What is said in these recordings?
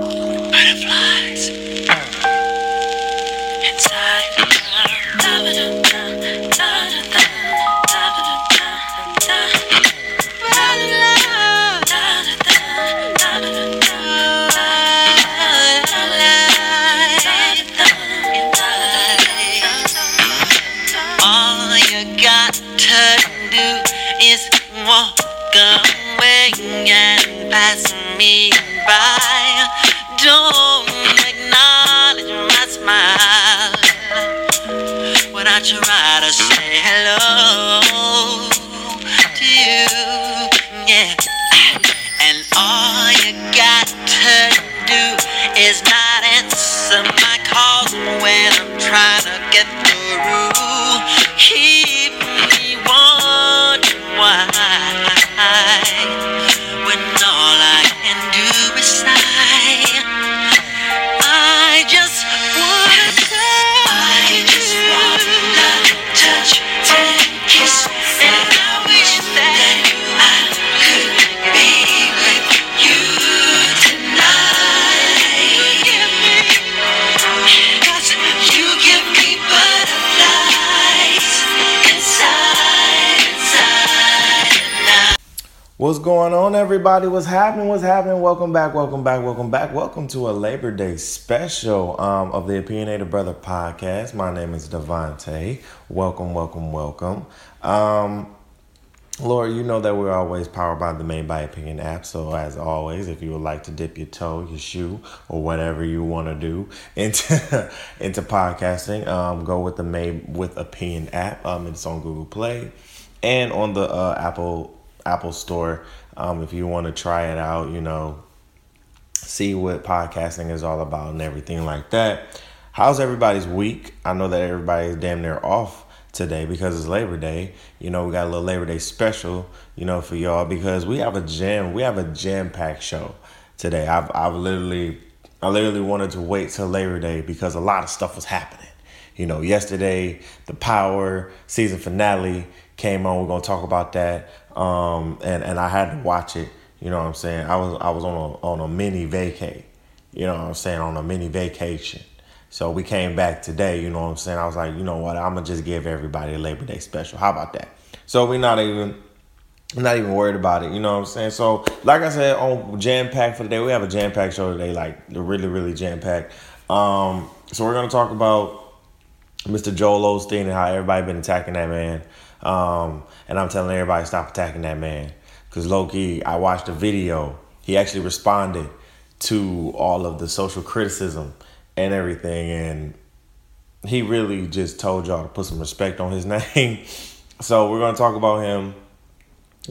Butterflies everybody? What's happening? What's happening? Welcome back, welcome back, welcome back. Welcome to a Labor Day special um, of the Opinionated Brother podcast. My name is Devontae. Welcome, welcome, welcome. Um, Lord, you know that we're always powered by the Made by Opinion app. So, as always, if you would like to dip your toe, your shoe, or whatever you want to do into into podcasting, um, go with the Made with Opinion app. Um, it's on Google Play and on the uh, Apple Apple Store. Um, if you want to try it out, you know, see what podcasting is all about and everything like that. How's everybody's week? I know that everybody's damn near off today because it's Labor Day. You know, we got a little Labor Day special, you know, for y'all because we have a jam, we have a jam packed show today. I've I've literally I literally wanted to wait till Labor Day because a lot of stuff was happening. You know, yesterday the Power season finale came on. We're gonna talk about that. Um, and and I had to watch it. You know what I'm saying? I was I was on a on a mini vacay. You know what I'm saying? On a mini vacation. So we came back today. You know what I'm saying? I was like, you know what? I'm gonna just give everybody a Labor Day special. How about that? So we're not even not even worried about it. You know what I'm saying? So, like I said, on jam packed for the day, we have a jam packed show today, like really, really jam packed. Um, so we're gonna talk about Mr. Joel Osteen and how everybody been attacking that man. Um, and I'm telling everybody stop attacking that man. Cause Loki, I watched a video. He actually responded to all of the social criticism and everything, and he really just told y'all to put some respect on his name. so we're gonna talk about him.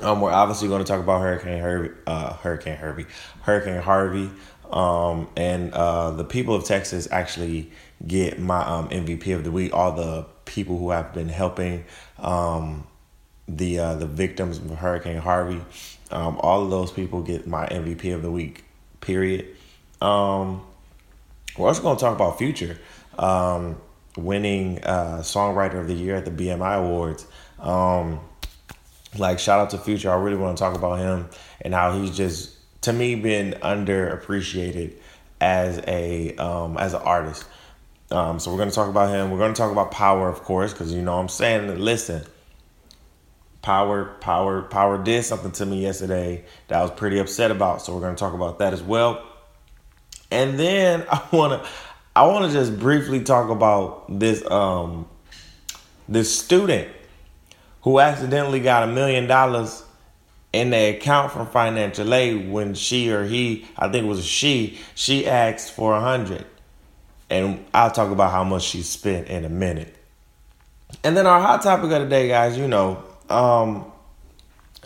Um, we're obviously going to talk about Hurricane Herbie, uh, Hurricane Herbie, Hurricane Harvey, um, and uh, the people of Texas actually get my um, MVP of the week. All the people who have been helping um, the uh, the victims of Hurricane Harvey, um, all of those people get my MVP of the week. Period. Um, we're also going to talk about Future um, winning uh, Songwriter of the Year at the BMI Awards. Um, like shout out to Future. I really want to talk about him and how he's just to me been underappreciated as a um, as an artist. Um, so we're gonna talk about him. We're gonna talk about Power, of course, because you know I'm saying. Listen, Power, Power, Power did something to me yesterday that I was pretty upset about. So we're gonna talk about that as well. And then I wanna I wanna just briefly talk about this um this student who accidentally got a million dollars in their account from financial aid when she or he, I think it was she, she asked for a hundred. And I'll talk about how much she spent in a minute. And then our hot topic of the day, guys, you know, um,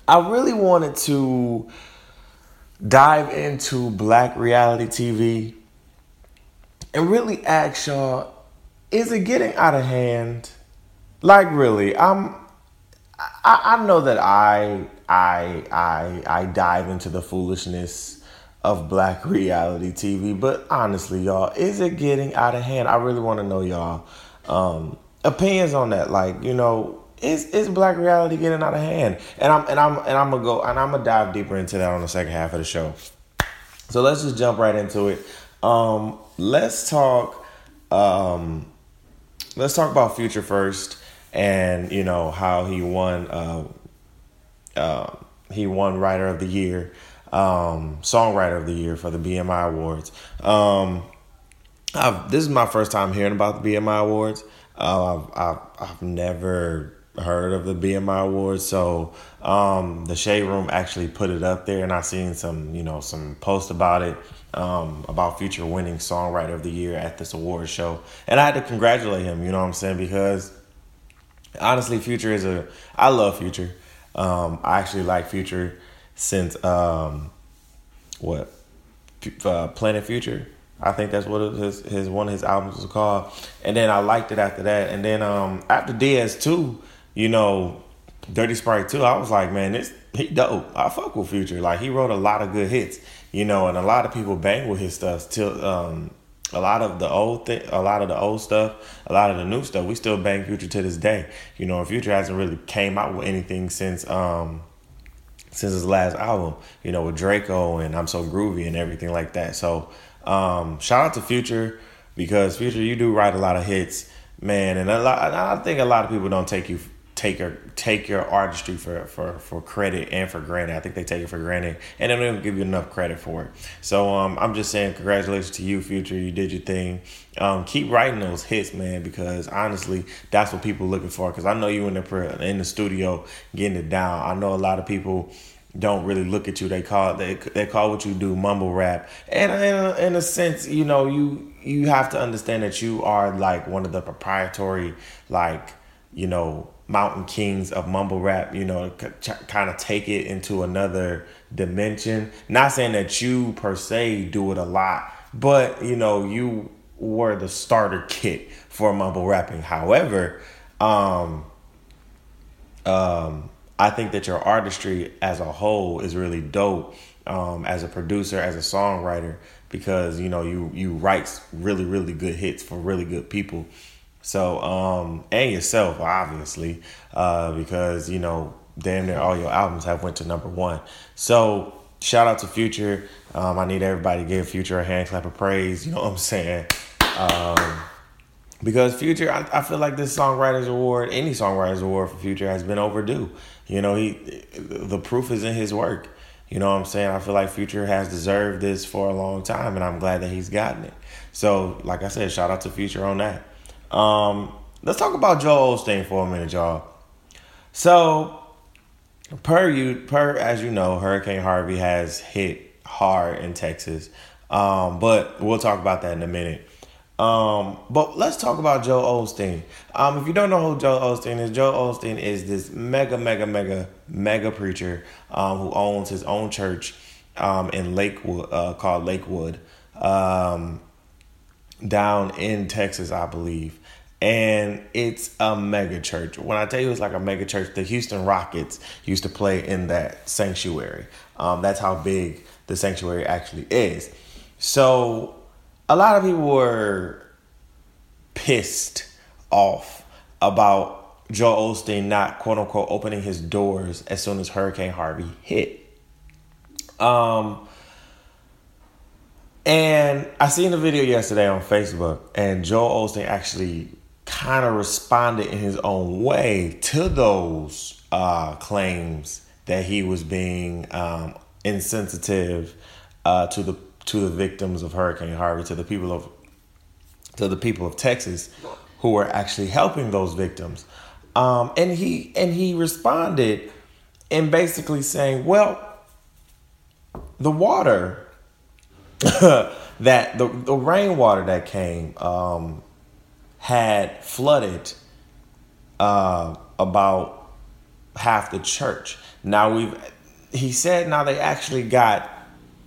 I really wanted to dive into black reality TV and really ask y'all, is it getting out of hand? Like really, I'm I, I know that I I I I dive into the foolishness of black reality TV, but honestly, y'all, is it getting out of hand? I really want to know y'all um, opinions on that. Like, you know, is is black reality getting out of hand? And I'm and I'm and I'm gonna go and I'm gonna dive deeper into that on the second half of the show. So let's just jump right into it. Um, let's talk. Um, let's talk about Future first, and you know how he won. Uh, uh, he won Writer of the Year, um, Songwriter of the Year for the BMI Awards. Um, this is my first time hearing about the BMI Awards. Uh, I've, I've, I've never heard of the BMI Awards, so um, the Shade Room actually put it up there, and I've seen some, you know, some posts about it, um, about Future winning Songwriter of the Year at this award show, and I had to congratulate him. You know what I'm saying? Because honestly, Future is a, I love Future. Um, I actually like Future since um, what, uh, Planet Future. I think that's what his his one of his albums was called. And then I liked it after that. And then um after DS2, you know, Dirty Sprite 2, I was like, man, this he dope. I fuck with Future. Like he wrote a lot of good hits, you know, and a lot of people bang with his stuff till um a lot of the old thing, a lot of the old stuff, a lot of the new stuff, we still bang Future to this day. You know, Future hasn't really came out with anything since um since his last album, you know, with Draco and I'm So Groovy and everything like that. So um, shout out to Future because Future, you do write a lot of hits, man, and a lot. I think a lot of people don't take you take your take your artistry for, for for credit and for granted. I think they take it for granted and they don't give you enough credit for it. So um, I'm just saying congratulations to you, Future. You did your thing. Um, keep writing those hits, man, because honestly, that's what people are looking for. Because I know you in the in the studio getting it down. I know a lot of people don't really look at you. They call they they call what you do mumble rap, and in, in a sense, you know, you you have to understand that you are like one of the proprietary, like you know, mountain kings of mumble rap. You know, kind of take it into another dimension. Not saying that you per se do it a lot, but you know, you were the starter kit for mumble rapping. However, um, um I think that your artistry as a whole is really dope um, as a producer, as a songwriter, because you know you you write really really good hits for really good people. So um, and yourself obviously uh, because you know damn near all your albums have went to number one. So shout out to Future. Um, I need everybody to give Future a hand clap of praise. You know what I'm saying? Um, because Future, I, I feel like this Songwriters Award, any Songwriters Award for Future, has been overdue. You know, he the proof is in his work. You know what I'm saying? I feel like Future has deserved this for a long time, and I'm glad that he's gotten it. So, like I said, shout out to Future on that. Um, let's talk about Joel Osteen for a minute, y'all. So, per you, per as you know, Hurricane Harvey has hit hard in Texas, um, but we'll talk about that in a minute. Um, but let's talk about Joe Osteen. Um, if you don't know who Joe Osteen is, Joe Osteen is this mega, mega, mega, mega preacher um, who owns his own church um, in Lakewood uh, called Lakewood um, down in Texas, I believe. And it's a mega church. When I tell you it's like a mega church, the Houston Rockets used to play in that sanctuary. Um, that's how big the sanctuary actually is. So a lot of people were pissed off about Joel Osteen not quote unquote opening his doors as soon as Hurricane Harvey hit. Um, and I seen a video yesterday on Facebook, and Joel Osteen actually kind of responded in his own way to those uh, claims that he was being um, insensitive uh, to the to the victims of Hurricane Harvey, to the people of to the people of Texas who were actually helping those victims. Um, and he and he responded in basically saying, "Well, the water that the the rainwater that came um, had flooded uh, about half the church. Now we've he said now they actually got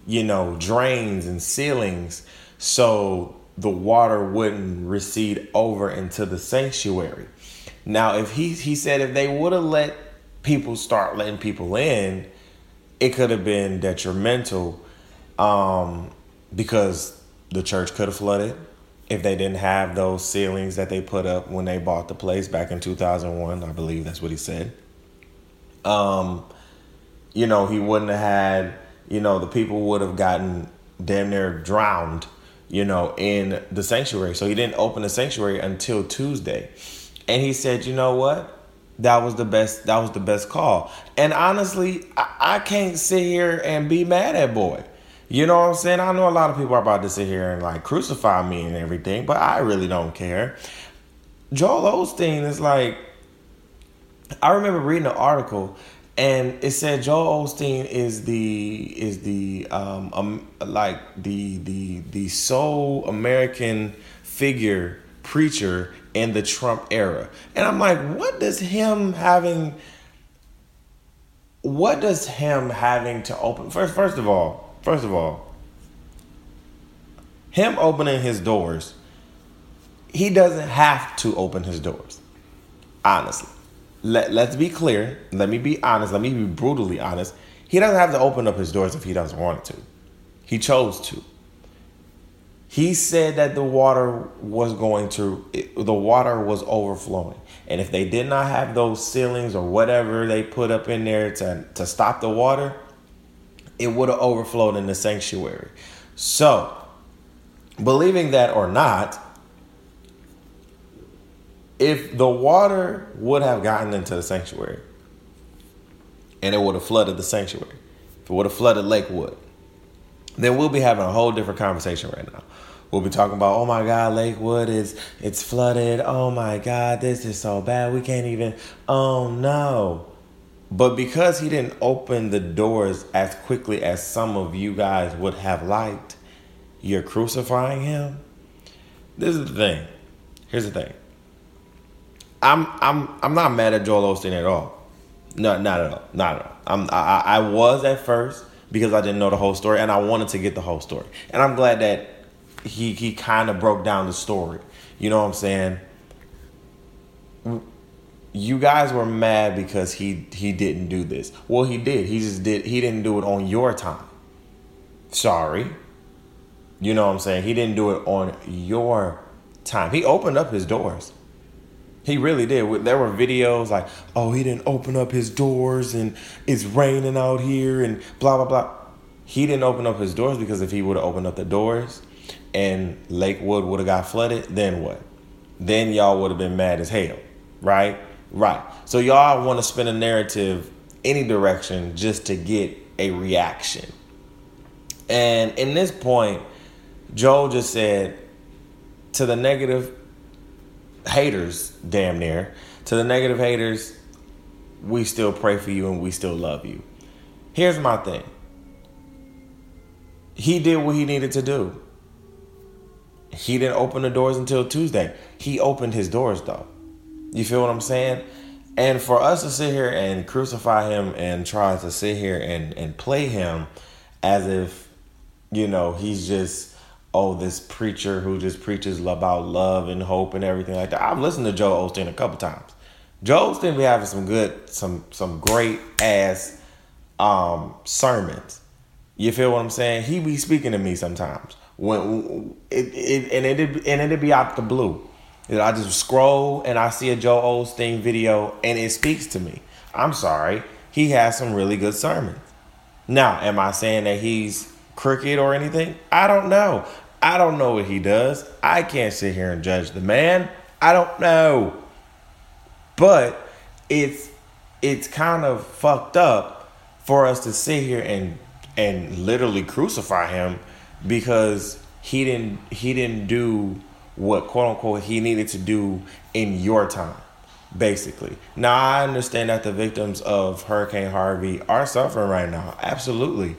you know, drains and ceilings so the water wouldn't recede over into the sanctuary. Now, if he he said if they would have let people start letting people in, it could have been detrimental um, because the church could have flooded if they didn't have those ceilings that they put up when they bought the place back in 2001. I believe that's what he said. Um, you know, he wouldn't have had you know, the people would have gotten damn near drowned, you know, in the sanctuary. So he didn't open the sanctuary until Tuesday. And he said, you know what? That was the best. That was the best call. And honestly, I, I can't sit here and be mad at boy. You know what I'm saying? I know a lot of people are about to sit here and like crucify me and everything, but I really don't care. Joel Osteen is like, I remember reading an article and it said Joel Osteen is the is the um, um like the the the sole American figure preacher in the Trump era. And I'm like, what does him having what does him having to open first first of all, first of all, him opening his doors, he doesn't have to open his doors. Honestly. Let, let's be clear. Let me be honest. Let me be brutally honest. He doesn't have to open up his doors if he doesn't want to. He chose to. He said that the water was going to, the water was overflowing. And if they did not have those ceilings or whatever they put up in there to, to stop the water, it would have overflowed in the sanctuary. So, believing that or not, if the water would have gotten into the sanctuary and it would have flooded the sanctuary, if it would have flooded Lakewood, then we'll be having a whole different conversation right now. We'll be talking about, oh my God, Lakewood is it's flooded. Oh my God, this is so bad. We can't even. Oh no. But because he didn't open the doors as quickly as some of you guys would have liked, you're crucifying him. This is the thing. Here's the thing. I'm I'm I'm not mad at Joel Osteen at all. No, not at all. Not at all. I'm I, I was at first because I didn't know the whole story and I wanted to get the whole story. And I'm glad that he he kind of broke down the story. You know what I'm saying? You guys were mad because he he didn't do this. Well, he did. He just did. He didn't do it on your time. Sorry. You know what I'm saying? He didn't do it on your time. He opened up his doors. He really did. There were videos like, oh, he didn't open up his doors and it's raining out here and blah, blah, blah. He didn't open up his doors because if he would have opened up the doors, and Lakewood would have got flooded, then what? Then y'all would have been mad as hell, right? Right. So y'all want to spin a narrative any direction just to get a reaction. And in this point, Joel just said to the negative haters, damn near, to the negative haters, we still pray for you and we still love you. Here's my thing. He did what he needed to do. He didn't open the doors until Tuesday. He opened his doors though. You feel what I'm saying? And for us to sit here and crucify him and try to sit here and, and play him as if, you know, he's just, oh, this preacher who just preaches about love and hope and everything like that. I've listened to Joe Osteen a couple times. Joe Osteen be having some good, some some great ass um sermons. You feel what I'm saying? He be speaking to me sometimes when it, it and it and it'd be out the blue. I just scroll and I see a Joe Osteen video and it speaks to me. I'm sorry, he has some really good sermons. Now, am I saying that he's crooked or anything? I don't know. I don't know what he does. I can't sit here and judge the man. I don't know. But it's it's kind of fucked up for us to sit here and and literally crucify him because he didn't he didn't do what quote unquote he needed to do in your time basically. Now i understand that the victims of hurricane harvey are suffering right now. Absolutely.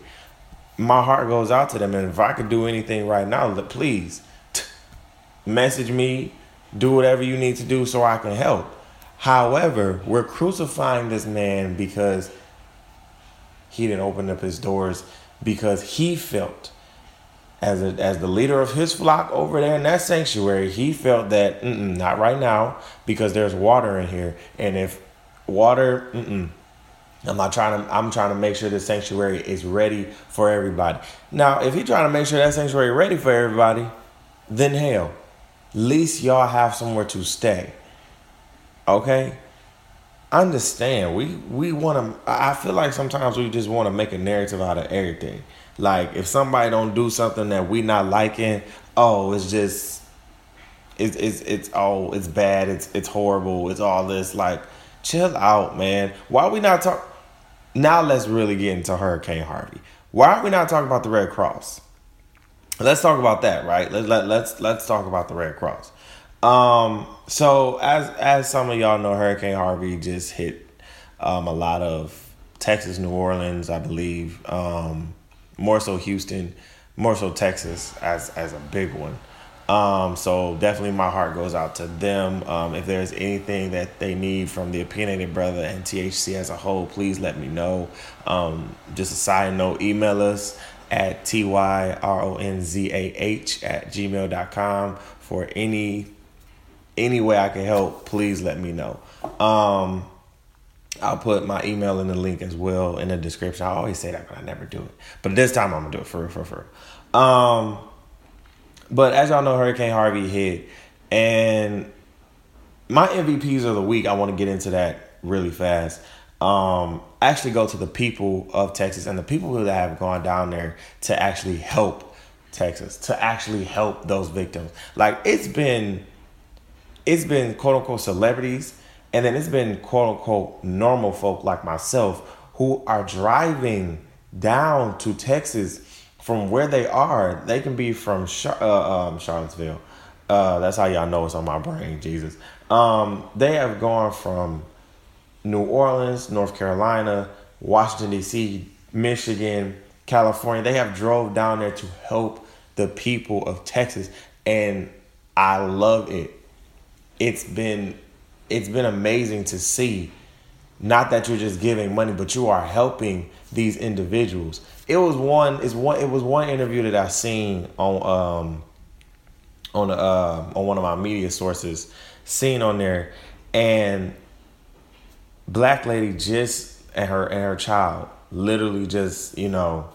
My heart goes out to them and if i could do anything right now please message me do whatever you need to do so i can help. However we're crucifying this man because he didn't open up his doors because he felt as a, as the leader of his flock over there in that sanctuary, he felt that not right now because there's water in here, and if water, I'm not trying to. I'm trying to make sure the sanctuary is ready for everybody. Now, if he's trying to make sure that sanctuary is ready for everybody, then hell, least y'all have somewhere to stay. Okay, understand. We we want to. I feel like sometimes we just want to make a narrative out of everything. Like if somebody don't do something that we not liking, oh, it's just it's it's it's oh, it's bad, it's it's horrible, it's all this like chill out, man. Why are we not talk now let's really get into Hurricane Harvey. Why are we not talking about the Red Cross? Let's talk about that, right? Let, let, let's let's talk about the Red Cross. Um, so as as some of y'all know, Hurricane Harvey just hit um, a lot of Texas, New Orleans, I believe, um, more so Houston, more so Texas as as a big one. Um, so definitely my heart goes out to them. Um, if there's anything that they need from the opinionated brother and THC as a whole, please let me know. Um, just a side note, email us at T-Y-R-O-N-Z-A-H at gmail.com for any any way I can help, please let me know. Um, I'll put my email in the link as well in the description. I always say that, but I never do it. But this time I'm gonna do it for real, for real. Um, but as y'all know, Hurricane Harvey hit, and my MVPs of the week. I want to get into that really fast. Um, actually, go to the people of Texas and the people who have gone down there to actually help Texas, to actually help those victims. Like it's been, it's been quote unquote celebrities and then it's been quote unquote normal folk like myself who are driving down to Texas from where they are. They can be from Char- uh, um, Charlottesville. Uh, that's how y'all know it's on my brain, Jesus. Um, they have gone from New Orleans, North Carolina, Washington D.C., Michigan, California. They have drove down there to help the people of Texas, and I love it. It's been it's been amazing to see. Not that you're just giving money but you are helping these individuals. It was one is one it was one interview that i seen on um on uh, on one of my media sources seen on there. And black lady just and her and her child literally just you know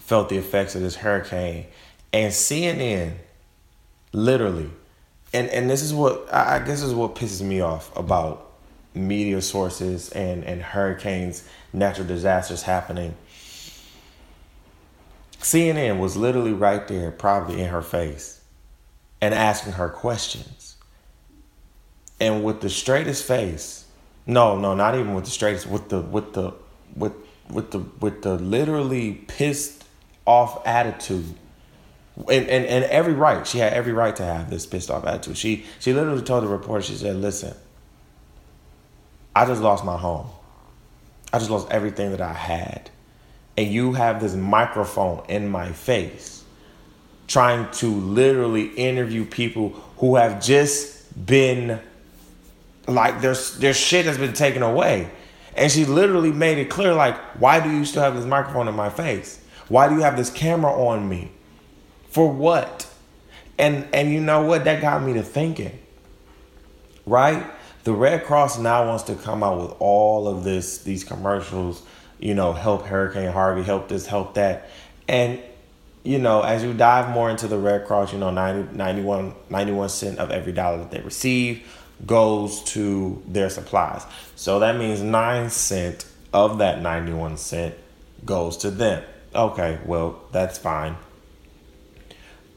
felt the effects of this hurricane. And cnn literally and and this is what I guess is what pisses me off about media sources and and hurricanes, natural disasters happening. CNN was literally right there, probably in her face, and asking her questions. And with the straightest face, no, no, not even with the straightest, with the with the with with the with the literally pissed off attitude and, and, and every right. She had every right to have this pissed off attitude. She she literally told the reporter, she said, Listen, I just lost my home. I just lost everything that I had. And you have this microphone in my face trying to literally interview people who have just been like their their shit has been taken away. And she literally made it clear like, why do you still have this microphone in my face? Why do you have this camera on me? For what? And and you know what? That got me to thinking. Right? The Red Cross now wants to come out with all of this, these commercials, you know, help Hurricane Harvey, help this, help that. And you know, as you dive more into the Red Cross, you know, 90, 91, 91 cent of every dollar that they receive goes to their supplies. So that means 9 cent of that 91 cent goes to them. Okay, well, that's fine.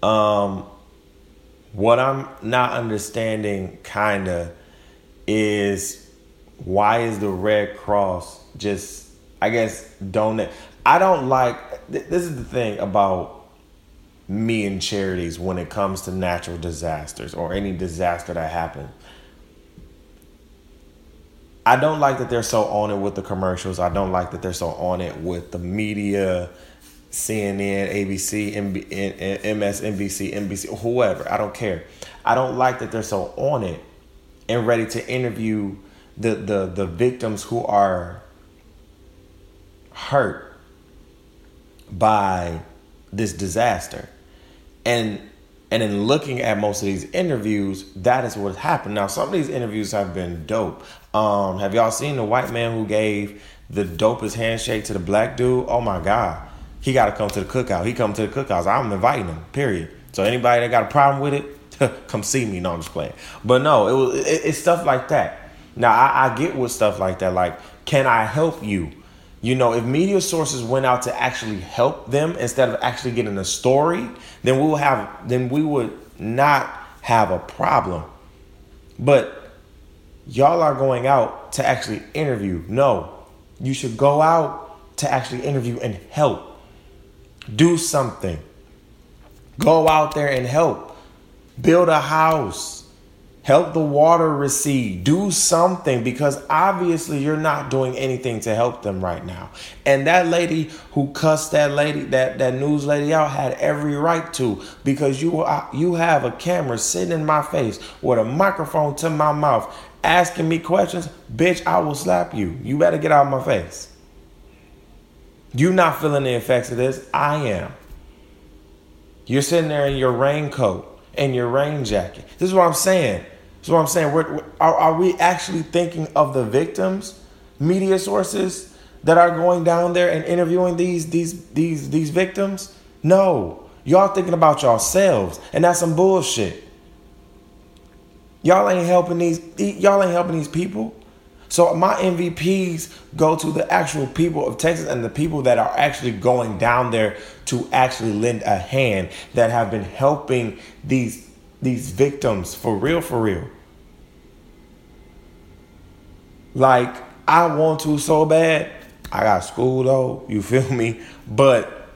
Um, what I'm not understanding, kind of, is why is the Red Cross just, I guess, donate? I don't like. Th- this is the thing about me and charities when it comes to natural disasters or any disaster that happens. I don't like that they're so on it with the commercials. I don't like that they're so on it with the media CNN, ABC, MB, MSNBC, NBC, whoever. I don't care. I don't like that they're so on it and ready to interview the the the victims who are hurt by this disaster. And and in looking at most of these interviews, that is what happened. Now, some of these interviews have been dope. Um, have y'all seen the white man who gave the dopest handshake to the black dude? Oh my god he got to come to the cookout. He come to the cookout. I'm inviting him. Period. So anybody that got a problem with it, come see me. No, I'm just playing. But no, it was it, it's stuff like that. Now I, I get with stuff like that. Like, can I help you? You know, if media sources went out to actually help them instead of actually getting a story, then we will have then we would not have a problem. But y'all are going out to actually interview. No. You should go out to actually interview and help. Do something. Go out there and help. Build a house. Help the water recede. Do something because obviously you're not doing anything to help them right now. And that lady who cussed that lady, that, that news lady out, had every right to because you uh, you have a camera sitting in my face with a microphone to my mouth asking me questions. Bitch, I will slap you. You better get out of my face. You not feeling the effects of this. I am. You're sitting there in your raincoat and your rain jacket. This is what I'm saying. This is what I'm saying, we're, are, are we actually thinking of the victims, media sources that are going down there and interviewing these these these these victims? No, y'all thinking about yourselves, and that's some bullshit. Y'all ain't helping these y'all ain't helping these people. So my MVPs go to the actual people of Texas and the people that are actually going down there to actually lend a hand that have been helping these these victims for real for real. Like I want to so bad. I got school though, you feel me? But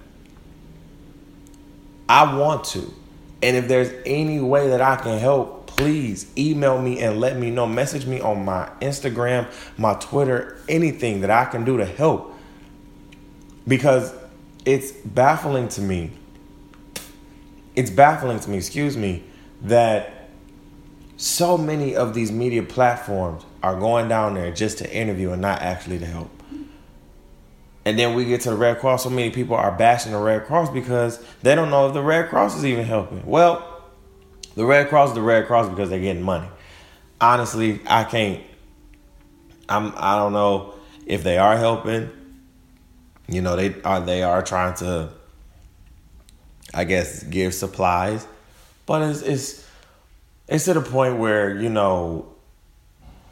I want to. And if there's any way that I can help, please email me and let me know. Message me on my Instagram, my Twitter, anything that I can do to help. Because it's baffling to me. It's baffling to me, excuse me, that so many of these media platforms are going down there just to interview and not actually to help. And then we get to the Red Cross. So many people are bashing the Red Cross because they don't know if the Red Cross is even helping. Well, the Red Cross the Red Cross because they're getting money. Honestly, I can't. I'm. I don't know if they are helping. You know, they are. They are trying to. I guess give supplies, but it's it's it's to the point where you know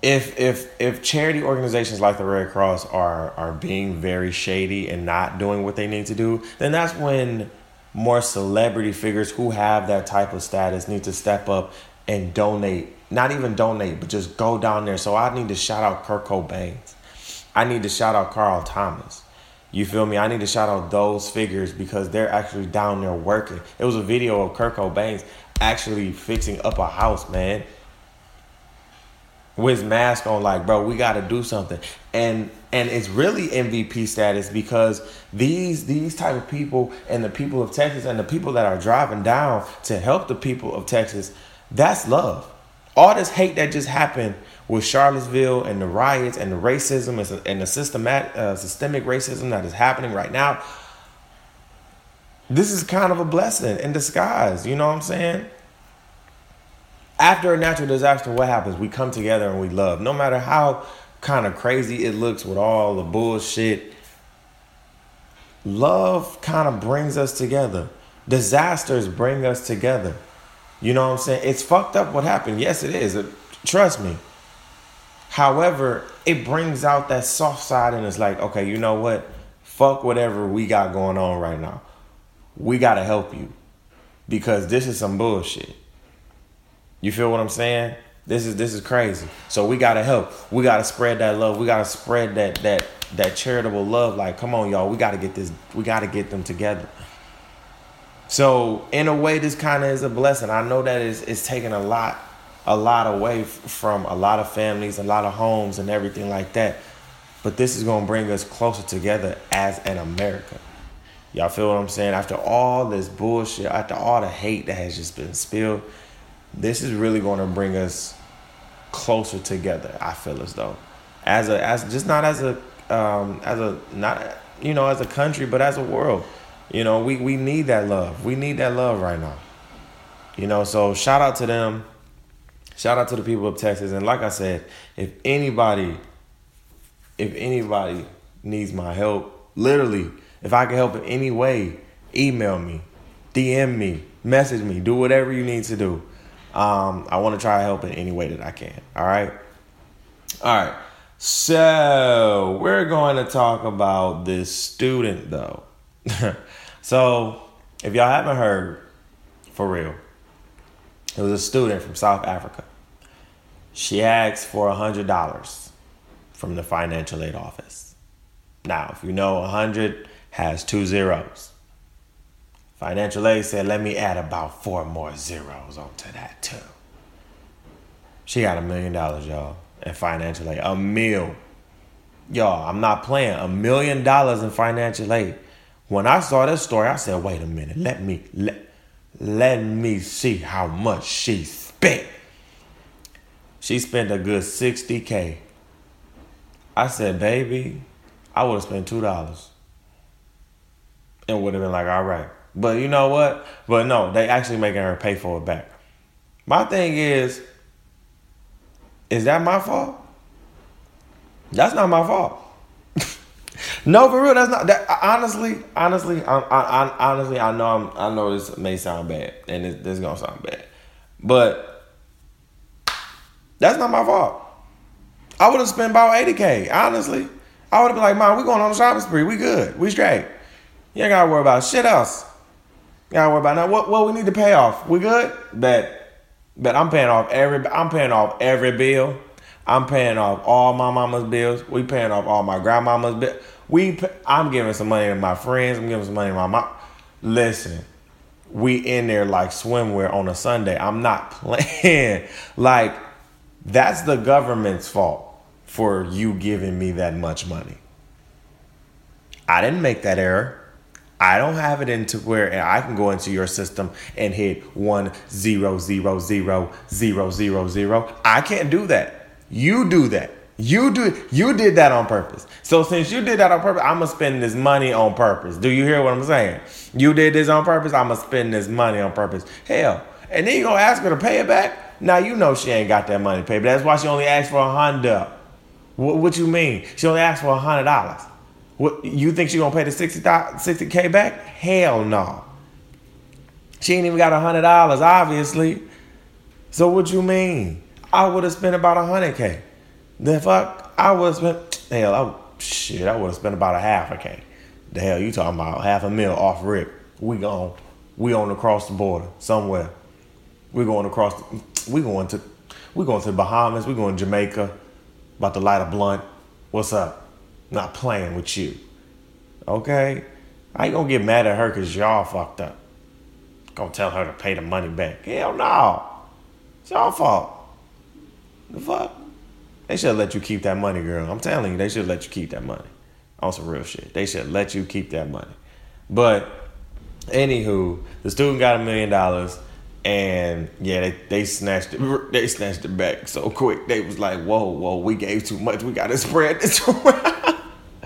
if if if charity organizations like the Red Cross are are being very shady and not doing what they need to do, then that's when more celebrity figures who have that type of status need to step up and donate. Not even donate, but just go down there. So I need to shout out Kurt Cobain. I need to shout out Carl Thomas. You feel me? I need to shout out those figures because they're actually down there working. It was a video of Kurt Cobain actually fixing up a house, man with mask on like bro we got to do something. And and it's really mvp status because these these type of people and the people of texas and the people that are driving down to help the people of texas that's love. All this hate that just happened with charlottesville and the riots and the racism and the systematic uh, systemic racism that is happening right now this is kind of a blessing in disguise you know what i'm saying after a natural disaster, what happens? We come together and we love. No matter how kind of crazy it looks with all the bullshit, love kind of brings us together. Disasters bring us together. You know what I'm saying? It's fucked up what happened. Yes, it is. Trust me. However, it brings out that soft side and it's like, okay, you know what? Fuck whatever we got going on right now. We got to help you because this is some bullshit. You feel what I'm saying? This is this is crazy. So we gotta help. We gotta spread that love. We gotta spread that that that charitable love. Like, come on, y'all. We gotta get this. We gotta get them together. So in a way, this kind of is a blessing. I know that it's, it's taking a lot, a lot away from a lot of families, a lot of homes, and everything like that. But this is gonna bring us closer together as an America. Y'all feel what I'm saying? After all this bullshit, after all the hate that has just been spilled this is really going to bring us closer together. I feel as though, as a as just not as a um, as a not you know as a country, but as a world. You know, we we need that love. We need that love right now. You know, so shout out to them. Shout out to the people of Texas. And like I said, if anybody, if anybody needs my help, literally, if I can help in any way, email me, DM me, message me, do whatever you need to do. Um, I want to try to help in any way that I can. All right. All right. So, we're going to talk about this student though. so, if y'all haven't heard, for real, it was a student from South Africa. She asked for a $100 from the financial aid office. Now, if you know, a 100 has two zeros. Financial aid said, let me add about four more zeros onto that too. She got a million dollars, y'all, in financial aid. A mil. Y'all, I'm not playing. A million dollars in financial aid. When I saw this story, I said, wait a minute, let me let let me see how much she spent. She spent a good 60K. I said, baby, I would have spent two dollars. And would have been like, all right. But you know what? But no, they actually making her pay for it back. My thing is, is that my fault? That's not my fault. no, for real, that's not that. Honestly, honestly, I, I, I, honestly, I know, I'm, I know this may sound bad, and this, this is gonna sound bad, but that's not my fault. I would have spent about eighty k. Honestly, I would have been like, "Mom, we going on a shopping spree. We good. We straight. You ain't gotta worry about shit else. You gotta worry about now. What what we need to pay off? We good? Bet, bet. I'm paying off every. I'm paying off every bill. I'm paying off all my mama's bills. We paying off all my grandmama's bill. We. I'm giving some money to my friends. I'm giving some money to my mom. Listen, we in there like swimwear on a Sunday. I'm not playing. like that's the government's fault for you giving me that much money. I didn't make that error. I don't have it into where I can go into your system and hit one zero zero zero zero zero zero. I can't do that. You do that. You do you did that on purpose. So since you did that on purpose, I'm gonna spend this money on purpose. Do you hear what I'm saying? You did this on purpose, I'm gonna spend this money on purpose. Hell. And then you gonna ask her to pay it back? Now you know she ain't got that money to pay, but that's why she only asked for a Honda. What, what you mean? She only asked for a hundred dollars. What you think she gonna pay the 60 k back? Hell no. She ain't even got a hundred dollars, obviously. So what you mean? I would have spent about a hundred k. The fuck, I would have spent hell. I, shit, I would have spent about a half a k. The hell you talking about? Half a mil off rip. We gone. We on across the border somewhere. We going across. The, we going to. We going to the Bahamas. We going to Jamaica. About to light a blunt. What's up? Not playing with you. Okay? I ain't gonna get mad at her because y'all fucked up. Gonna tell her to pay the money back. Hell no. It's y'all fault. The fuck? They should let you keep that money, girl. I'm telling you, they should let you keep that money. On some real shit. They should let you keep that money. But anywho, the student got a million dollars. And yeah, they, they snatched it. They snatched it back so quick. They was like, "Whoa, whoa, we gave too much. We got to spread this around.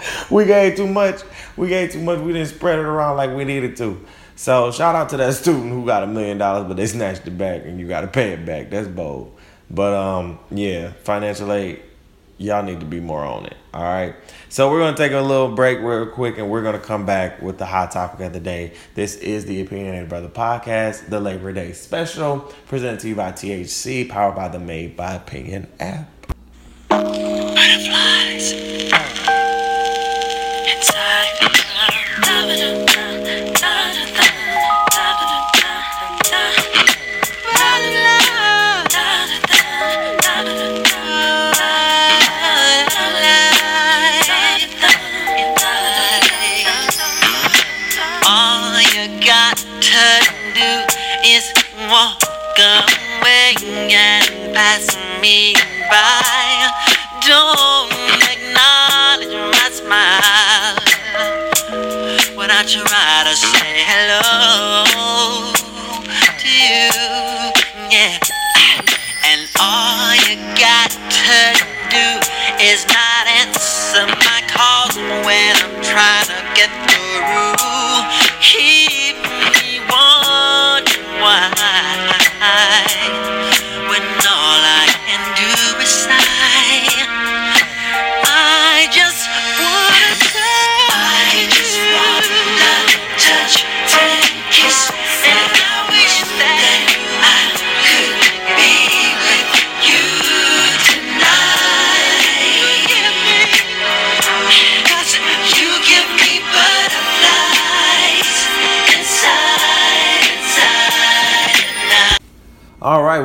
we gave too much. We gave too much. We didn't spread it around like we needed to." So shout out to that student who got a million dollars, but they snatched it back, and you got to pay it back. That's bold. But um, yeah, financial aid y'all need to be more on it. All right. So we're gonna take a little break real quick, and we're gonna come back with the hot topic of the day. This is the Opinionated Brother podcast, the Labor Day special, presented to you by THC, powered by the Made by Opinion app. Butterflies me by. Don't acknowledge my smile when I try to say hello to you. Yeah, and all you got to do is not answer my calls when I'm trying to get through. Keep me wondering why.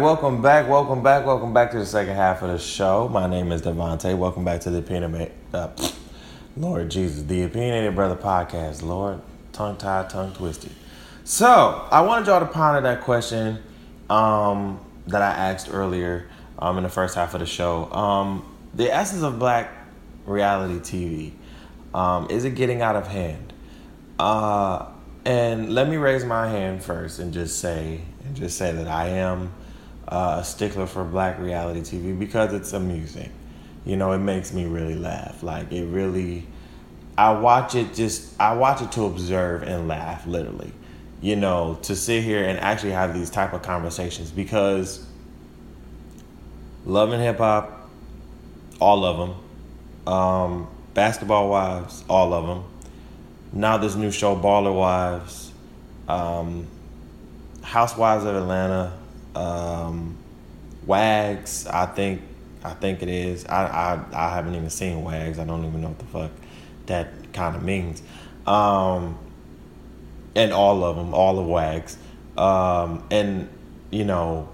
Welcome back, welcome back, welcome back to the second half of the show. My name is Devonta. Welcome back to the Opinionated, uh, Lord Jesus, the Opinionated Brother Podcast. Lord, tongue tied, tongue twisted. So, I wanted y'all to ponder that question um, that I asked earlier um, in the first half of the show. Um, the essence of black reality TV, um, is it getting out of hand? Uh, and let me raise my hand first and just say, and just say that I am uh, a stickler for black reality TV because it's amusing. You know, it makes me really laugh. Like it really, I watch it just, I watch it to observe and laugh, literally. You know, to sit here and actually have these type of conversations because love and hip hop, all of them, um, basketball wives, all of them now this new show, Baller Wives, um, Housewives of Atlanta, um, Wags. I think I think it is. I, I I haven't even seen Wags. I don't even know what the fuck that kind of means. Um, and all of them, all of Wags, um, and you know,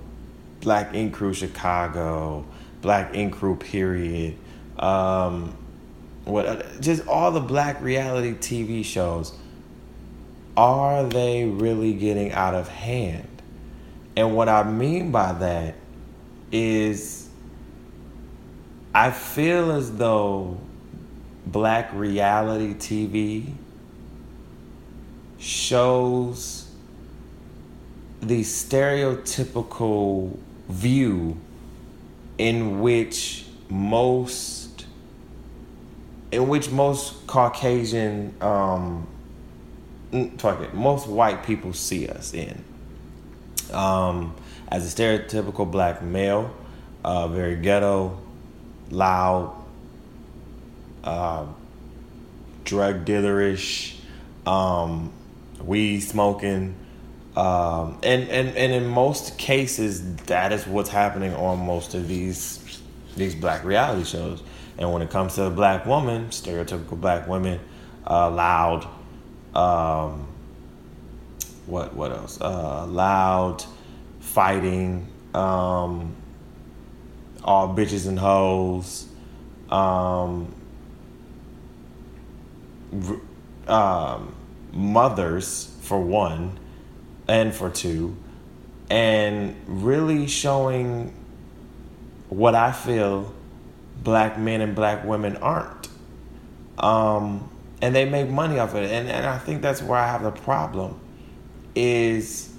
Black Ink Crew Chicago, Black Ink Crew period. Um, what just all the black reality TV shows are they really getting out of hand? And what I mean by that is I feel as though black reality TV shows the stereotypical view in which most in which most Caucasian, um, fuck it, most white people see us in. Um, as a stereotypical black male, uh, very ghetto, loud, uh, drug dealerish, um, weed smoking, um, and, and and in most cases, that is what's happening on most of these these black reality shows. And when it comes to a black woman, stereotypical black women, uh, loud, um, what what else? Uh, loud, fighting, um, all bitches and hoes, um, um, mothers for one, and for two, and really showing what I feel black men and black women aren't. Um, and they make money off of it. And, and I think that's where I have the problem is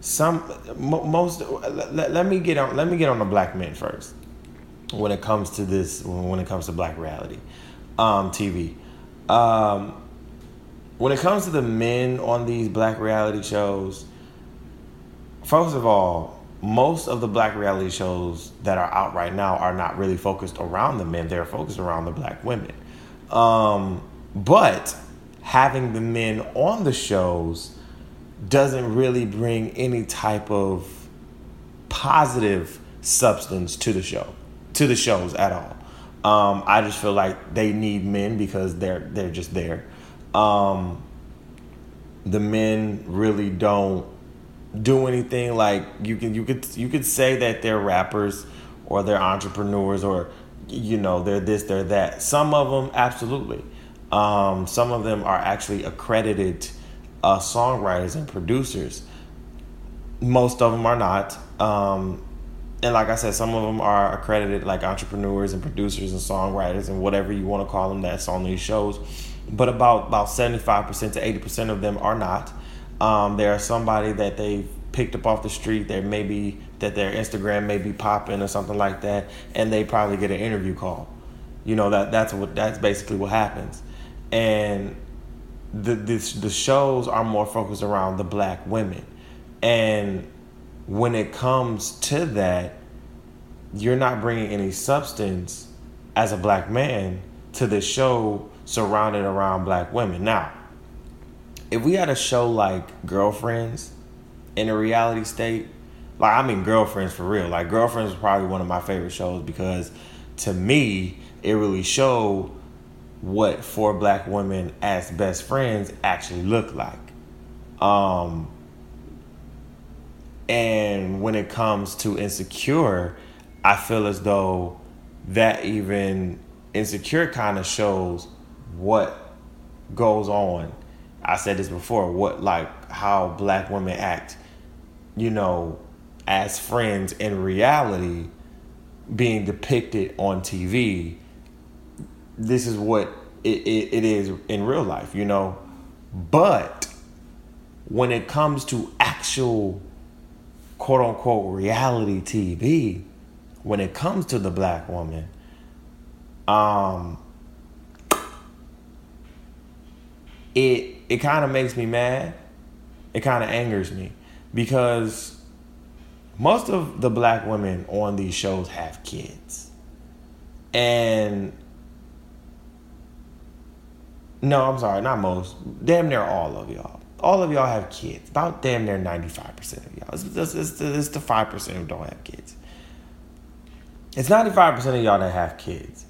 some most let, let me get on let me get on the black men first when it comes to this when it comes to black reality um, TV um, when it comes to the men on these black reality shows first of all most of the black reality shows that are out right now are not really focused around the men. They're focused around the black women. Um, but having the men on the shows doesn't really bring any type of positive substance to the show to the shows at all. Um, i just feel like they need men because they're they're just there. Um, the men really don't do anything like you can you could you could say that they're rappers or they're entrepreneurs or you know they're this they're that. Some of them absolutely um, some of them are actually accredited uh, songwriters and producers most of them are not um, and like i said some of them are accredited like entrepreneurs and producers and songwriters and whatever you want to call them that's on these shows but about about 75% to 80% of them are not um, they're somebody that they've picked up off the street. There may be that their Instagram may be popping or something like that, and they probably get an interview call. You know that that's what that's basically what happens, and the this, the shows are more focused around the black women, and when it comes to that, you're not bringing any substance as a black man to the show surrounded around black women. Now, if we had a show like Girlfriends in a reality state, like I mean Girlfriends for real. Like Girlfriends is probably one of my favorite shows because to me it really showed what four black women as best friends actually look like. Um And when it comes to insecure, I feel as though that even insecure kind of shows what goes on. I said this before, what like how black women act, you know, as friends in reality being depicted on TV. This is what it, it, it is in real life, you know. But when it comes to actual quote unquote reality TV, when it comes to the black woman, um, it it kind of makes me mad. It kind of angers me because most of the black women on these shows have kids, and no, I'm sorry, not most. Damn near all of y'all. All of y'all have kids. About damn near 95% of y'all. It's, it's, it's, it's the 5% who don't have kids. It's 95% of y'all that have kids.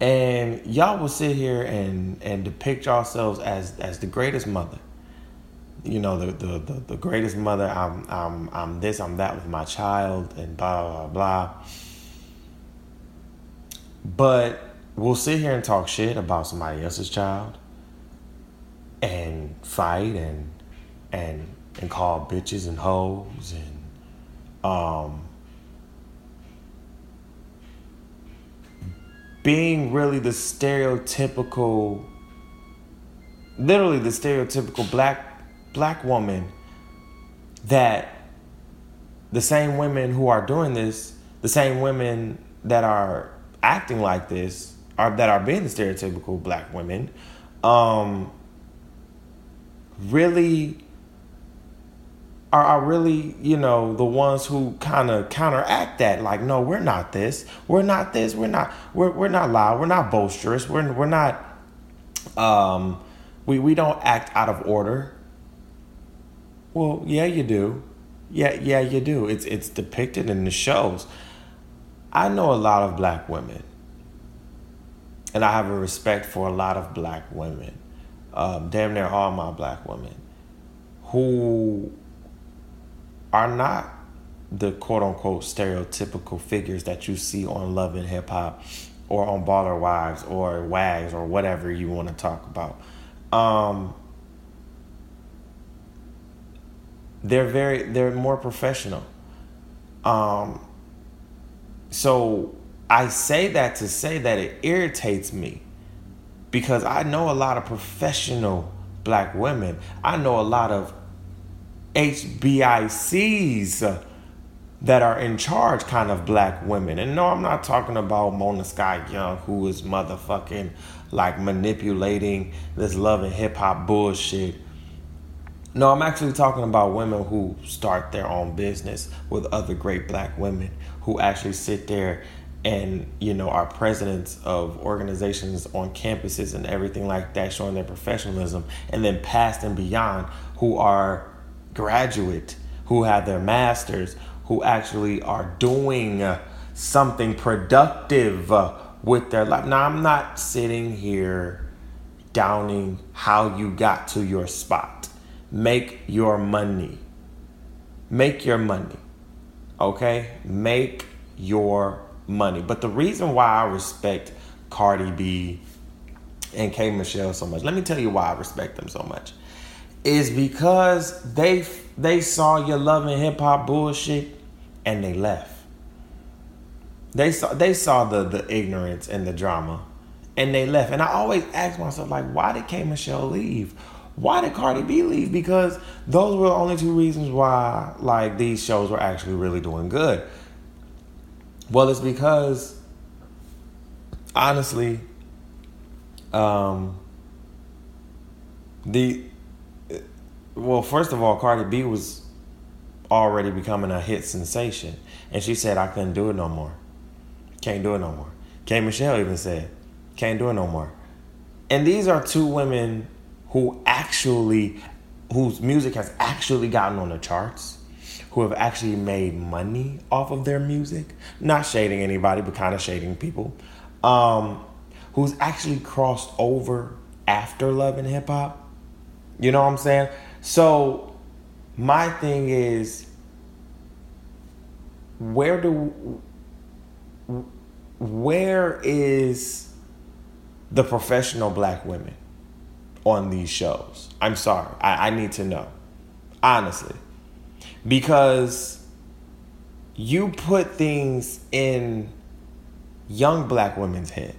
And y'all will sit here and, and depict yourselves as, as the greatest mother. You know, the, the, the, the greatest mother. I'm, I'm, I'm this, I'm that with my child, and blah, blah, blah. But we'll sit here and talk shit about somebody else's child and fight and and and call bitches and hoes and um being really the stereotypical literally the stereotypical black black woman that the same women who are doing this the same women that are acting like this are that are being the stereotypical black women um really are, are really, you know, the ones who kind of counteract that. Like, no, we're not this. We're not this. We're not. We're we're not loud. We're not boisterous. We're we're not. Um, we we don't act out of order. Well, yeah, you do. Yeah, yeah, you do. It's it's depicted in the shows. I know a lot of black women, and I have a respect for a lot of black women um, damn near all my black women who are not the quote unquote stereotypical figures that you see on Love and Hip Hop or on Baller Wives or Wags or whatever you want to talk about. Um, they're very they're more professional. Um, so I say that to say that it irritates me because I know a lot of professional black women. I know a lot of HBICs that are in charge kind of black women. And no, I'm not talking about Mona Scott Young, who is motherfucking like manipulating this love and hip hop bullshit. No, I'm actually talking about women who start their own business with other great black women who actually sit there and you know our presidents of organizations on campuses and everything like that showing their professionalism and then past and beyond who are graduate who have their masters who actually are doing something productive with their life. Now i'm not sitting here downing how you got to your spot. Make your money. Make your money okay? Make your money. But the reason why I respect Cardi B and K Michelle so much, let me tell you why I respect them so much, is because they they saw your love and hip hop bullshit and they left. They saw they saw the the ignorance and the drama and they left. And I always ask myself like, why did K Michelle leave? Why did Cardi B leave? Because those were the only two reasons why like these shows were actually really doing good. Well, it's because honestly, um, the well, first of all, Cardi B was already becoming a hit sensation, and she said I couldn't do it no more. Can't do it no more. K Michelle even said, can't do it no more. And these are two women who actually, whose music has actually gotten on the charts who have actually made money off of their music, not shading anybody, but kind of shading people, um, who's actually crossed over after love and hip hop. You know what I'm saying? So, my thing is, where do where is the professional black women on these shows? I'm sorry. I, I need to know. Honestly. Because you put things in young black women's head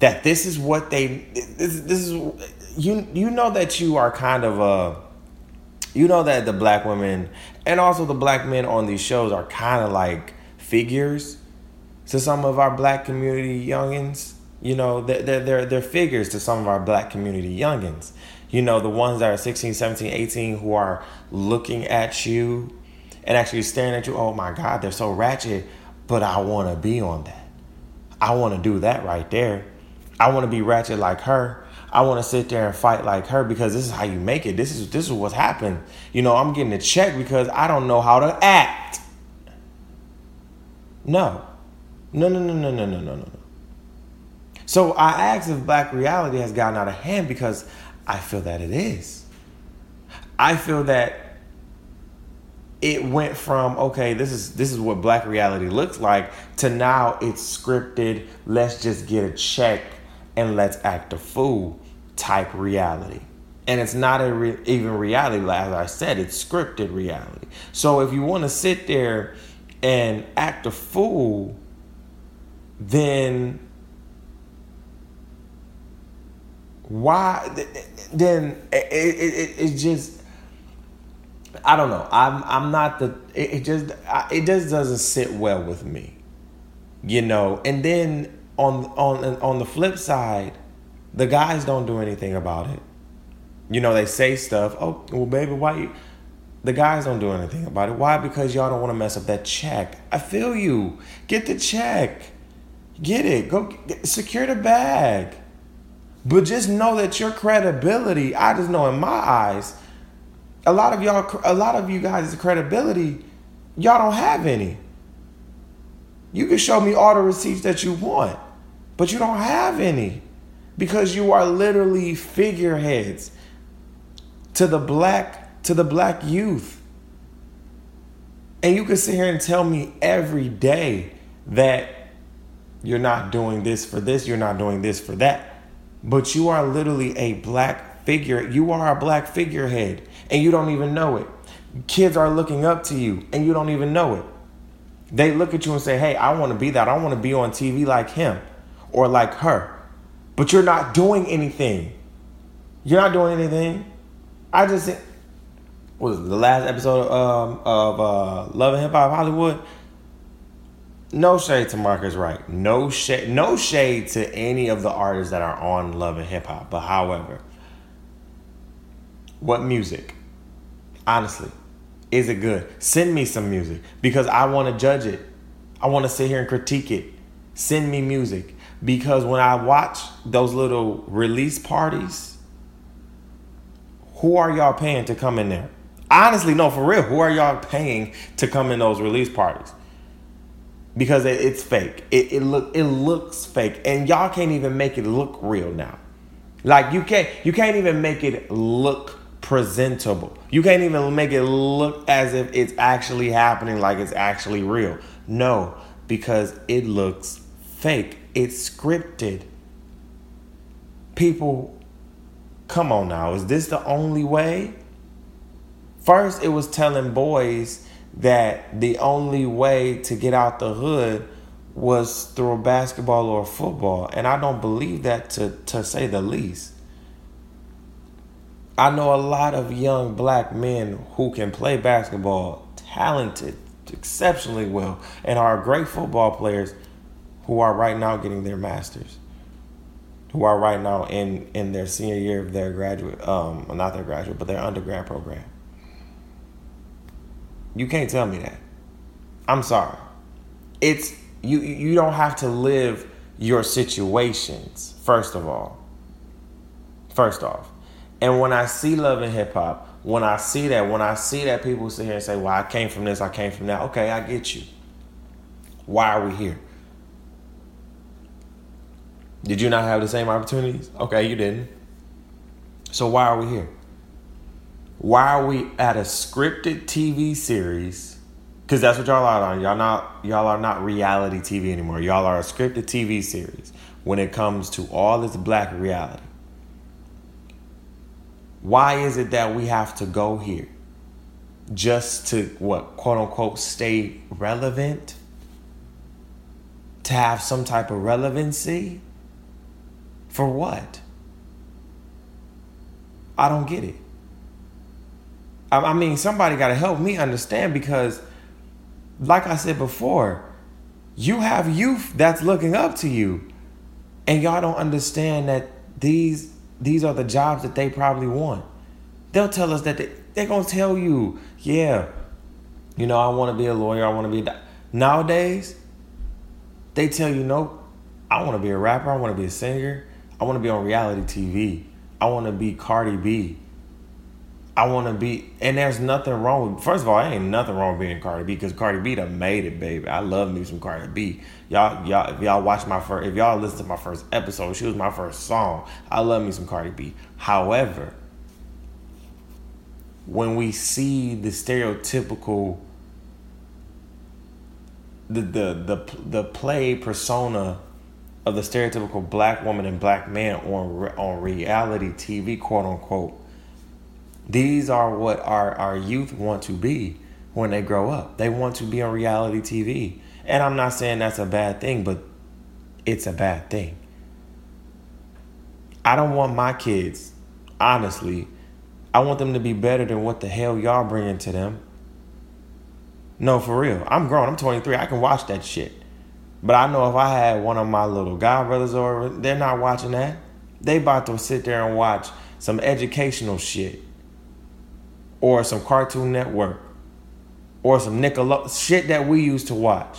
that this is what they this, this is you you know that you are kind of a you know that the black women and also the black men on these shows are kind of like figures to some of our black community youngins. You know, they're, they're, they're figures to some of our black community youngins. You know, the ones that are 16, 17, 18 who are looking at you and actually staring at you. Oh my God, they're so ratchet, but I want to be on that. I want to do that right there. I want to be ratchet like her. I want to sit there and fight like her because this is how you make it. This is this is what's happened. You know, I'm getting a check because I don't know how to act. No. No, no, no, no, no, no, no, no. So I asked if black reality has gotten out of hand because I feel that it is. I feel that it went from okay this is this is what black reality looks like to now it's scripted let's just get a check and let's act a fool type reality. And it's not a re- even reality as i said it's scripted reality. So if you want to sit there and act a fool then why then it, it, it, it just I don't know. I'm I'm not the. It, it just it just doesn't sit well with me, you know. And then on on on the flip side, the guys don't do anything about it. You know, they say stuff. Oh, well, baby, why you? The guys don't do anything about it. Why? Because y'all don't want to mess up that check. I feel you. Get the check. Get it. Go get, secure the bag. But just know that your credibility, I just know in my eyes, a lot of y'all, a lot of you guys' credibility, y'all don't have any. You can show me all the receipts that you want, but you don't have any because you are literally figureheads to the black to the black youth. And you can sit here and tell me every day that you're not doing this for this, you're not doing this for that. But you are literally a black figure. You are a black figurehead and you don't even know it. Kids are looking up to you and you don't even know it. They look at you and say, Hey, I want to be that. I want to be on TV like him or like her. But you're not doing anything. You're not doing anything. I just was the last episode um, of uh, Love and Hip Hop Hollywood. No shade to Marcus Wright. No shade. No shade to any of the artists that are on Love and Hip Hop. But however, what music? Honestly, is it good? Send me some music because I want to judge it. I want to sit here and critique it. Send me music because when I watch those little release parties, who are y'all paying to come in there? Honestly, no, for real, who are y'all paying to come in those release parties? Because it, it's fake. It, it look it looks fake, and y'all can't even make it look real now. Like you can't you can't even make it look presentable. You can't even make it look as if it's actually happening, like it's actually real. No, because it looks fake. It's scripted. People, come on now. Is this the only way? First, it was telling boys that the only way to get out the hood was through basketball or football. And I don't believe that to, to say the least. I know a lot of young black men who can play basketball, talented, exceptionally well, and are great football players who are right now getting their masters. Who are right now in, in their senior year of their graduate, um, not their graduate, but their undergrad program. You can't tell me that. I'm sorry. It's you. You don't have to live your situations. First of all. First off, and when I see love and hip hop, when I see that, when I see that people sit here and say, Well, I came from this, I came from that, okay, I get you. Why are we here? Did you not have the same opportunities? Okay, you didn't. So why are we here? Why are we at a scripted TV series Cause that's what y'all are on. Y'all not y'all are not reality TV anymore. Y'all are a scripted TV series when it comes to all this black reality. Why is it that we have to go here? Just to what quote unquote stay relevant? To have some type of relevancy? For what? I don't get it. I, mean, somebody got to help me understand because like I said before, you have youth that's looking up to you. And y'all don't understand that these these are the jobs that they probably want. They'll tell us that they, they're going to tell you, yeah, you know, I want to be a lawyer, I want to be a. Nowadays, they tell you, nope, I want to be a rapper, I want to be a singer, I want to be on reality TV, I want to be Cardi B. I want to be, and there's nothing wrong with. First of all, ain't nothing wrong with being Cardi B because Cardi B done made it, baby. I love me some Cardi B. Y'all, y'all, if y'all watch my first, if y'all listen to my first episode, she was my first song. I love me some Cardi B. However, when we see the stereotypical, the the the the play persona of the stereotypical black woman and black man on on reality TV, quote unquote these are what our, our youth want to be when they grow up. They want to be on reality TV. And I'm not saying that's a bad thing, but it's a bad thing. I don't want my kids, honestly, I want them to be better than what the hell y'all bringing to them. No, for real. I'm grown. I'm 23. I can watch that shit. But I know if I had one of my little god brothers over, they're not watching that. They about to sit there and watch some educational shit or some Cartoon Network or some Nickelodeon shit that we used to watch.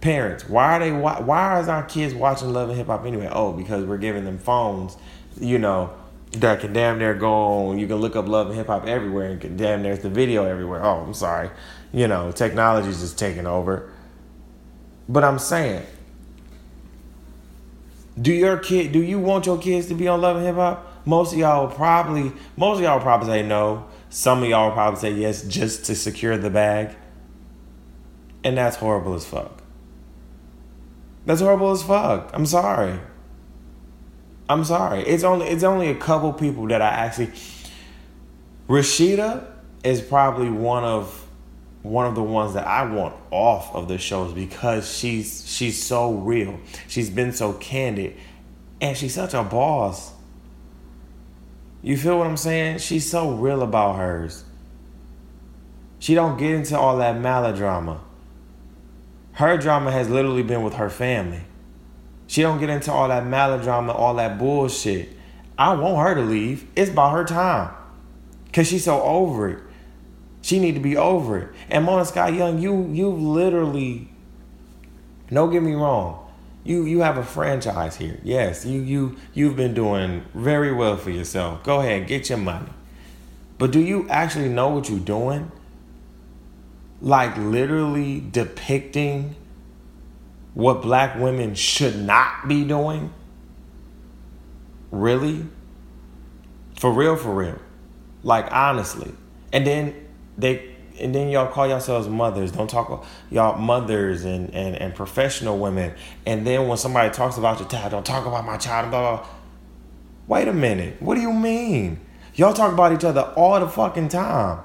Parents, why are they why is our kids watching Love and Hip Hop anyway? Oh, because we're giving them phones, you know, that can damn near go on. You can look up Love and Hip Hop everywhere and can damn there's the video everywhere. Oh, I'm sorry. You know, technology's just taking over. But I'm saying, do your kid do you want your kids to be on Love and Hip Hop? Most of y'all will probably, most of y'all will probably say no. Some of y'all will probably say yes just to secure the bag. And that's horrible as fuck. That's horrible as fuck. I'm sorry. I'm sorry. It's only it's only a couple people that I actually Rasheeda is probably one of one of the ones that I want off of the shows because she's she's so real. She's been so candid and she's such a boss. You feel what I'm saying? She's so real about hers. She don't get into all that melodrama. Her drama has literally been with her family. She don't get into all that melodrama, all that bullshit. I want her to leave. It's about her time. Cause she's so over it. She need to be over it. And Mona Scott Young, you you literally, don't get me wrong you you have a franchise here. Yes, you you you've been doing very well for yourself. Go ahead, get your money. But do you actually know what you're doing? Like literally depicting what black women should not be doing? Really? For real, for real. Like honestly. And then they and then y'all call yourselves mothers. Don't talk about y'all mothers and, and, and professional women. And then when somebody talks about your child, don't talk about my child. Blah, blah. Wait a minute. What do you mean? Y'all talk about each other all the fucking time.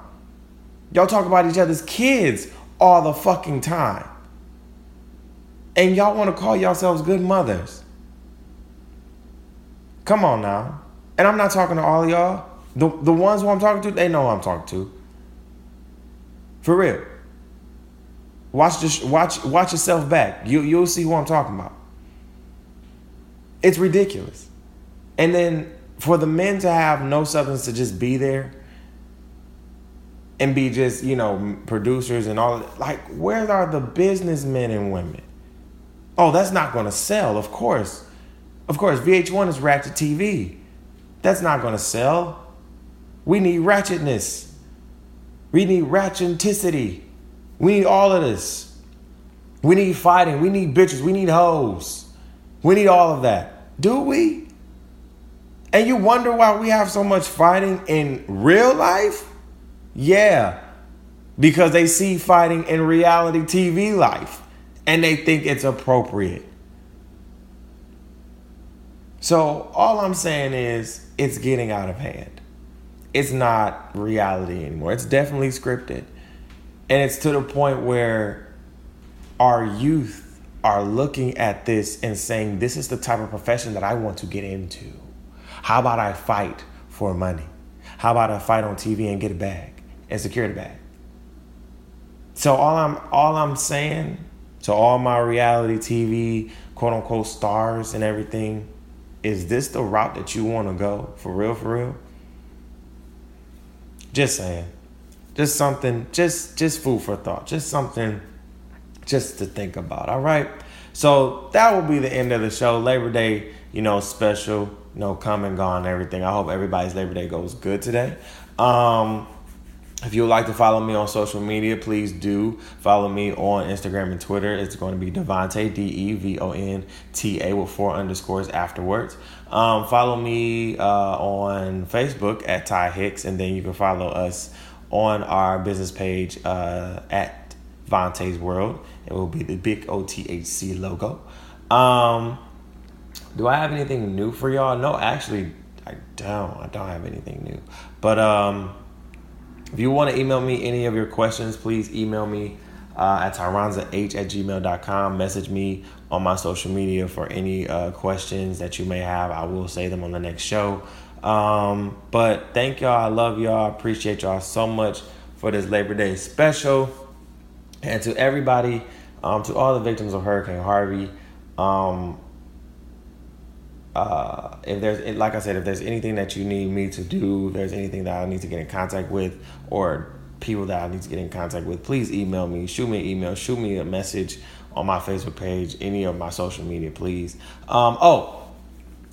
Y'all talk about each other's kids all the fucking time. And y'all want to call yourselves good mothers. Come on now. And I'm not talking to all y'all. The, the ones who I'm talking to, they know who I'm talking to. For real. Watch this, watch watch yourself back. You you'll see who I'm talking about. It's ridiculous. And then for the men to have no substance to just be there and be just, you know, producers and all like where are the businessmen and women? Oh, that's not going to sell, of course. Of course, VH1 is ratchet TV. That's not going to sell. We need ratchetness. We need ratcheticity. We need all of this. We need fighting. We need bitches. We need hoes. We need all of that. Do we? And you wonder why we have so much fighting in real life? Yeah. because they see fighting in reality TV life and they think it's appropriate. So, all I'm saying is it's getting out of hand. It's not reality anymore. It's definitely scripted. And it's to the point where our youth are looking at this and saying, This is the type of profession that I want to get into. How about I fight for money? How about I fight on TV and get a bag and secure the bag? So all I'm all I'm saying to all my reality TV quote unquote stars and everything, is this the route that you want to go for real, for real? Just saying. Just something, just just food for thought. Just something just to think about. All right. So that will be the end of the show. Labor Day, you know, special, you know, come and gone everything. I hope everybody's Labor Day goes good today. Um, if you would like to follow me on social media, please do follow me on Instagram and Twitter. It's going to be Devonta D E V O N T A with four underscores afterwards. Um, follow me uh, on Facebook at Ty Hicks, and then you can follow us on our business page uh, at Vontae's World. It will be the big OTHC logo. Um, do I have anything new for y'all? No, actually, I don't. I don't have anything new. But um, if you want to email me any of your questions, please email me uh, at tyronzah at gmail.com. Message me on my social media for any uh, questions that you may have. I will say them on the next show. Um, but thank y'all. I love y'all. I appreciate y'all so much for this Labor Day special. And to everybody, um, to all the victims of Hurricane Harvey, um, uh, if there's like I said, if there's anything that you need me to do, if there's anything that I need to get in contact with, or people that I need to get in contact with, please email me, shoot me an email, shoot me a message on my Facebook page, any of my social media, please. Um, oh,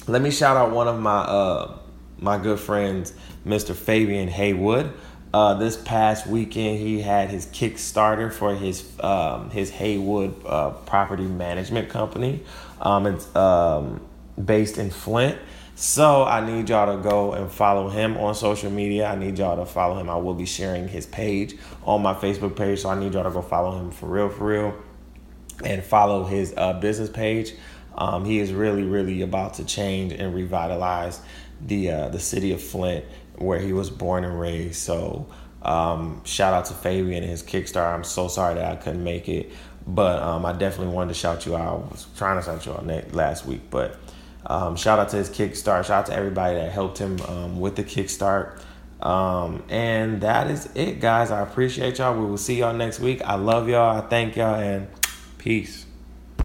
let me shout out one of my uh, my good friends, Mr. Fabian Haywood. Uh, this past weekend, he had his Kickstarter for his um, his Haywood uh, property management company. Um, it's um, based in Flint. So I need y'all to go and follow him on social media. I need y'all to follow him. I will be sharing his page on my Facebook page. So I need y'all to go follow him for real, for real, and follow his uh, business page. Um, he is really, really about to change and revitalize the uh, the city of Flint, where he was born and raised. So um, shout out to Fabian and his Kickstarter. I'm so sorry that I couldn't make it, but um, I definitely wanted to shout you out. I was trying to shout you out last week, but um, shout out to his Kickstart. Shout out to everybody that helped him um, with the Kickstart. Um, and that is it, guys. I appreciate y'all. We will see y'all next week. I love y'all. I thank y'all, and peace.